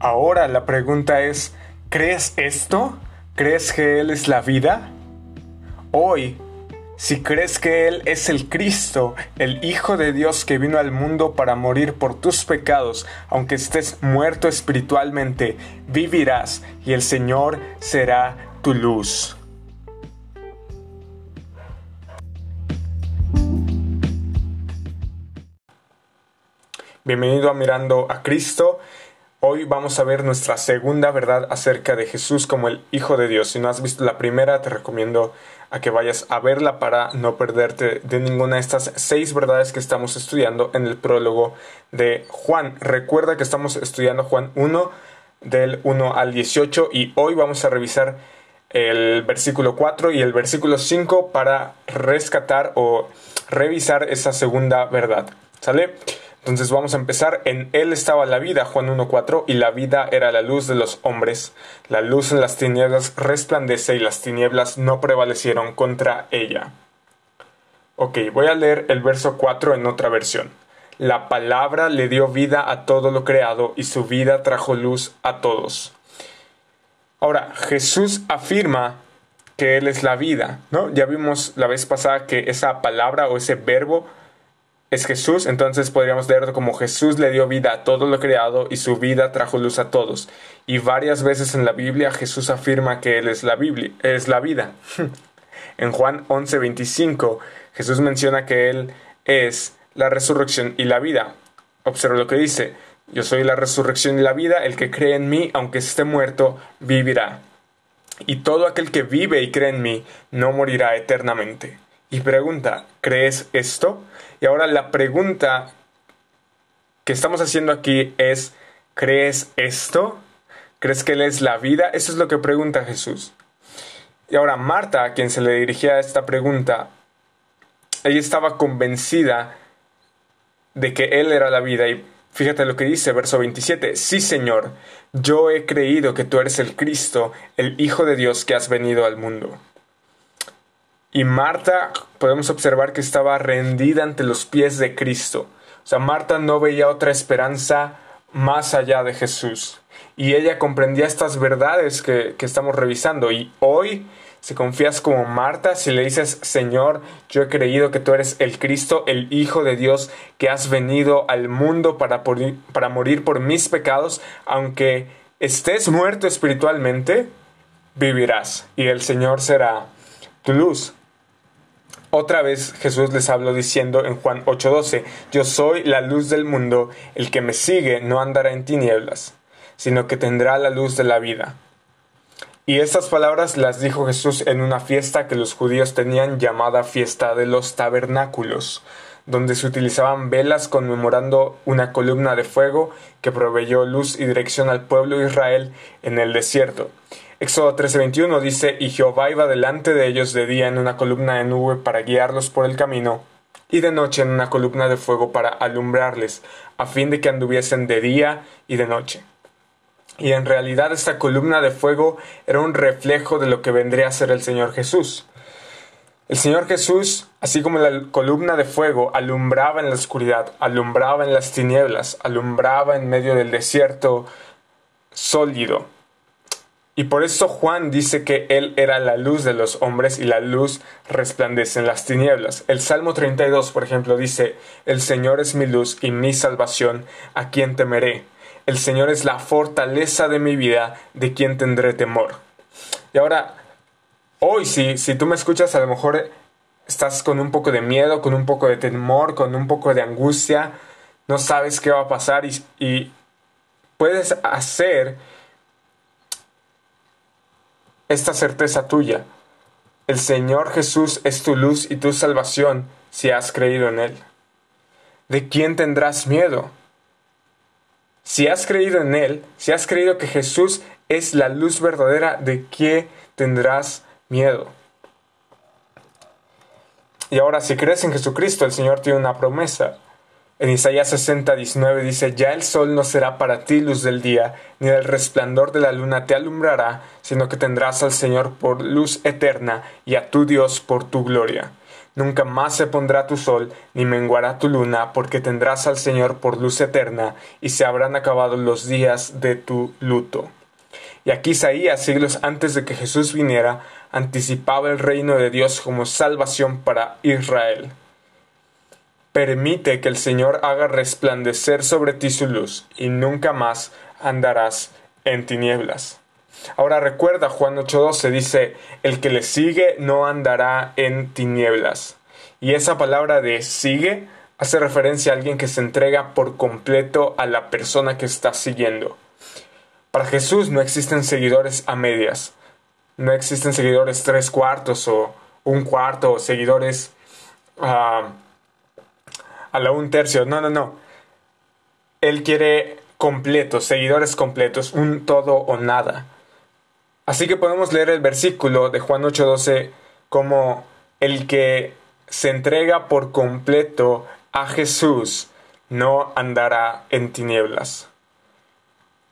Ahora la pregunta es, ¿crees esto? ¿Crees que Él es la vida? Hoy, si crees que Él es el Cristo, el Hijo de Dios que vino al mundo para morir por tus pecados, aunque estés muerto espiritualmente, vivirás y el Señor será tu luz. Bienvenido a Mirando a Cristo. Hoy vamos a ver nuestra segunda verdad acerca de Jesús como el Hijo de Dios. Si no has visto la primera, te recomiendo a que vayas a verla para no perderte de ninguna de estas seis verdades que estamos estudiando en el prólogo de Juan. Recuerda que estamos estudiando Juan 1 del 1 al 18 y hoy vamos a revisar el versículo 4 y el versículo 5 para rescatar o revisar esa segunda verdad. ¿Sale? Entonces vamos a empezar. En Él estaba la vida, Juan 1.4, y la vida era la luz de los hombres. La luz en las tinieblas resplandece y las tinieblas no prevalecieron contra ella. Ok, voy a leer el verso 4 en otra versión. La palabra le dio vida a todo lo creado y su vida trajo luz a todos. Ahora, Jesús afirma que Él es la vida, ¿no? Ya vimos la vez pasada que esa palabra o ese verbo es Jesús, entonces podríamos leerlo como Jesús le dio vida a todo lo creado y su vida trajo luz a todos. Y varias veces en la Biblia Jesús afirma que Él es la Biblia, es la vida. en Juan 11:25 Jesús menciona que Él es la resurrección y la vida. Observa lo que dice, yo soy la resurrección y la vida, el que cree en mí, aunque esté muerto, vivirá. Y todo aquel que vive y cree en mí, no morirá eternamente. Y pregunta, ¿crees esto? Y ahora la pregunta que estamos haciendo aquí es, ¿crees esto? ¿Crees que Él es la vida? Eso es lo que pregunta Jesús. Y ahora Marta, a quien se le dirigía esta pregunta, ella estaba convencida de que Él era la vida. Y fíjate lo que dice, verso 27, sí Señor, yo he creído que tú eres el Cristo, el Hijo de Dios que has venido al mundo. Y Marta, podemos observar que estaba rendida ante los pies de Cristo. O sea, Marta no veía otra esperanza más allá de Jesús. Y ella comprendía estas verdades que, que estamos revisando. Y hoy, si confías como Marta, si le dices, Señor, yo he creído que tú eres el Cristo, el Hijo de Dios, que has venido al mundo para, para morir por mis pecados, aunque estés muerto espiritualmente, vivirás. Y el Señor será tu luz. Otra vez Jesús les habló diciendo en Juan 8:12, Yo soy la luz del mundo, el que me sigue no andará en tinieblas, sino que tendrá la luz de la vida. Y estas palabras las dijo Jesús en una fiesta que los judíos tenían llamada fiesta de los tabernáculos, donde se utilizaban velas conmemorando una columna de fuego que proveyó luz y dirección al pueblo de Israel en el desierto. Éxodo 13:21 dice, y Jehová iba delante de ellos de día en una columna de nube para guiarlos por el camino, y de noche en una columna de fuego para alumbrarles, a fin de que anduviesen de día y de noche. Y en realidad esta columna de fuego era un reflejo de lo que vendría a ser el Señor Jesús. El Señor Jesús, así como la columna de fuego, alumbraba en la oscuridad, alumbraba en las tinieblas, alumbraba en medio del desierto sólido, y por eso Juan dice que Él era la luz de los hombres y la luz resplandece en las tinieblas. El Salmo 32, por ejemplo, dice, El Señor es mi luz y mi salvación, ¿a quién temeré? El Señor es la fortaleza de mi vida, ¿de quién tendré temor? Y ahora, hoy si, si tú me escuchas, a lo mejor estás con un poco de miedo, con un poco de temor, con un poco de angustia, no sabes qué va a pasar y, y puedes hacer esta certeza tuya. El Señor Jesús es tu luz y tu salvación si has creído en Él. ¿De quién tendrás miedo? Si has creído en Él, si has creído que Jesús es la luz verdadera, ¿de qué tendrás miedo? Y ahora, si crees en Jesucristo, el Señor tiene una promesa. En Isaías 60, 19 dice, Ya el sol no será para ti luz del día, ni el resplandor de la luna te alumbrará, sino que tendrás al Señor por luz eterna y a tu Dios por tu gloria. Nunca más se pondrá tu sol, ni menguará tu luna, porque tendrás al Señor por luz eterna, y se habrán acabado los días de tu luto. Y aquí Isaías, siglos antes de que Jesús viniera, anticipaba el reino de Dios como salvación para Israel. Permite que el Señor haga resplandecer sobre ti su luz, y nunca más andarás en tinieblas. Ahora recuerda, Juan 8:12 dice, el que le sigue no andará en tinieblas. Y esa palabra de sigue hace referencia a alguien que se entrega por completo a la persona que está siguiendo. Para Jesús no existen seguidores a medias, no existen seguidores tres cuartos o un cuarto o seguidores ah, a la un tercio, no, no, no. Él quiere completos, seguidores completos, un todo o nada. Así que podemos leer el versículo de Juan 8:12 como el que se entrega por completo a Jesús no andará en tinieblas.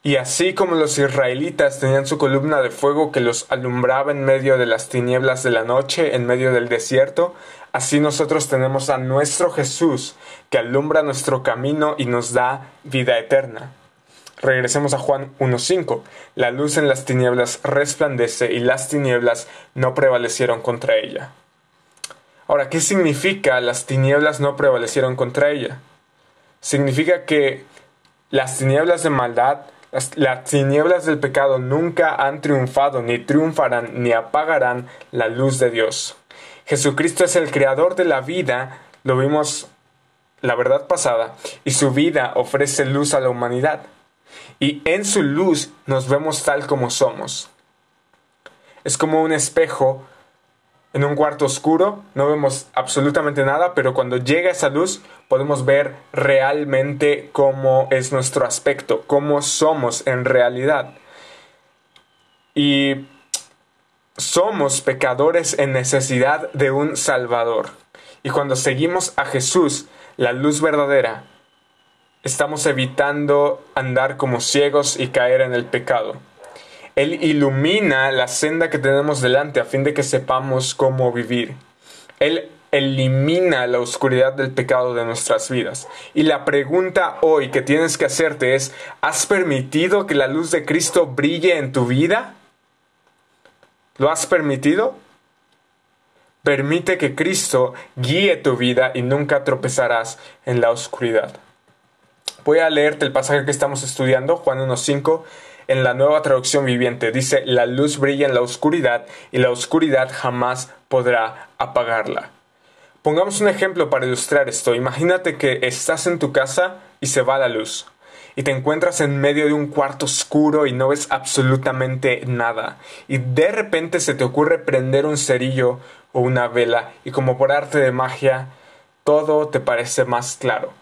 Y así como los israelitas tenían su columna de fuego que los alumbraba en medio de las tinieblas de la noche, en medio del desierto, así nosotros tenemos a nuestro Jesús que alumbra nuestro camino y nos da vida eterna. Regresemos a Juan 1.5. La luz en las tinieblas resplandece y las tinieblas no prevalecieron contra ella. Ahora, ¿qué significa las tinieblas no prevalecieron contra ella? Significa que las tinieblas de maldad, las, tinieblas del pecado nunca han triunfado, ni triunfarán, ni apagarán la luz de Dios. Jesucristo es el creador de la vida, lo vimos la verdad pasada, y su vida ofrece luz a la humanidad y en su luz nos vemos tal como somos. Es como un espejo en un cuarto oscuro, no vemos absolutamente nada, pero cuando llega esa luz podemos ver realmente cómo es nuestro aspecto, cómo somos en realidad. Y somos pecadores en necesidad de un Salvador. Y cuando seguimos a Jesús, la luz verdadera, estamos evitando andar como ciegos y caer en el pecado. Él ilumina la senda que tenemos delante a fin de que sepamos cómo vivir. Él elimina la oscuridad del pecado de nuestras vidas. Y la pregunta hoy que tienes que hacerte es, ¿has permitido que la luz de Cristo brille en tu vida? ¿Lo has permitido? Permite que Cristo guíe tu vida y nunca tropezarás en la oscuridad. Voy a leerte el pasaje que estamos estudiando, Juan 1.5, en la nueva traducción viviente. Dice, la luz brilla en la oscuridad y la oscuridad jamás podrá apagarla. Pongamos un ejemplo para ilustrar esto. Imagínate que estás en tu casa y se va la luz y te encuentras en medio de un cuarto oscuro y no ves absolutamente nada. Y de repente se te ocurre prender un cerillo o una vela y como por arte de magia todo te parece más claro.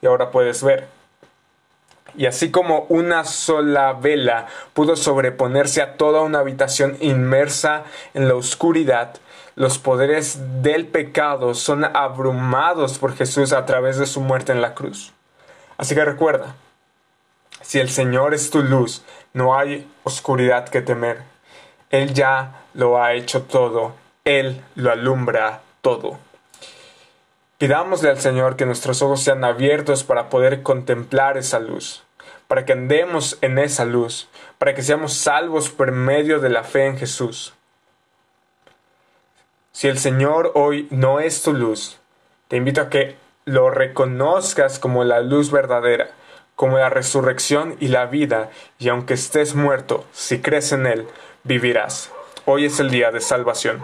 Y ahora puedes ver. Y así como una sola vela pudo sobreponerse a toda una habitación inmersa en la oscuridad, los poderes del pecado son abrumados por Jesús a través de su muerte en la cruz. Así que recuerda, si el Señor es tu luz, no hay oscuridad que temer. Él ya lo ha hecho todo, Él lo alumbra todo. Pidámosle al Señor que nuestros ojos sean abiertos para poder contemplar esa luz, para que andemos en esa luz, para que seamos salvos por medio de la fe en Jesús. Si el Señor hoy no es tu luz, te invito a que lo reconozcas como la luz verdadera, como la resurrección y la vida, y aunque estés muerto, si crees en Él, vivirás. Hoy es el día de salvación.